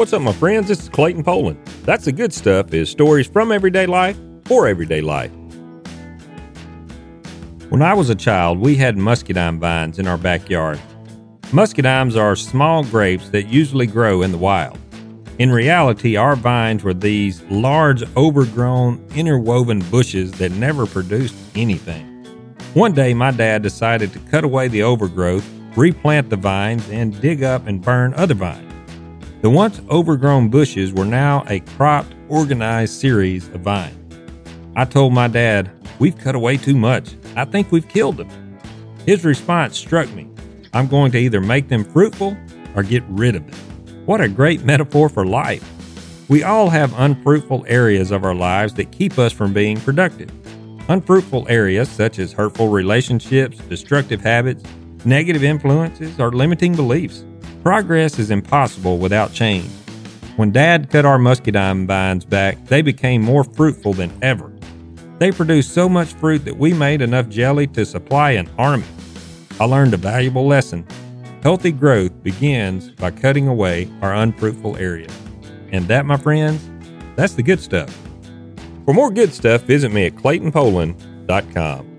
What's up, my friends? This is Clayton Poland. That's the good stuff is stories from everyday life for everyday life. When I was a child, we had muscadine vines in our backyard. Muscadines are small grapes that usually grow in the wild. In reality, our vines were these large, overgrown, interwoven bushes that never produced anything. One day, my dad decided to cut away the overgrowth, replant the vines, and dig up and burn other vines. The once overgrown bushes were now a cropped, organized series of vines. I told my dad, We've cut away too much. I think we've killed them. His response struck me. I'm going to either make them fruitful or get rid of them. What a great metaphor for life. We all have unfruitful areas of our lives that keep us from being productive. Unfruitful areas such as hurtful relationships, destructive habits, negative influences, or limiting beliefs. Progress is impossible without change. When Dad cut our muscadine vines back, they became more fruitful than ever. They produced so much fruit that we made enough jelly to supply an army. I learned a valuable lesson. Healthy growth begins by cutting away our unfruitful areas. And that, my friends, that's the good stuff. For more good stuff, visit me at claytonpoland.com.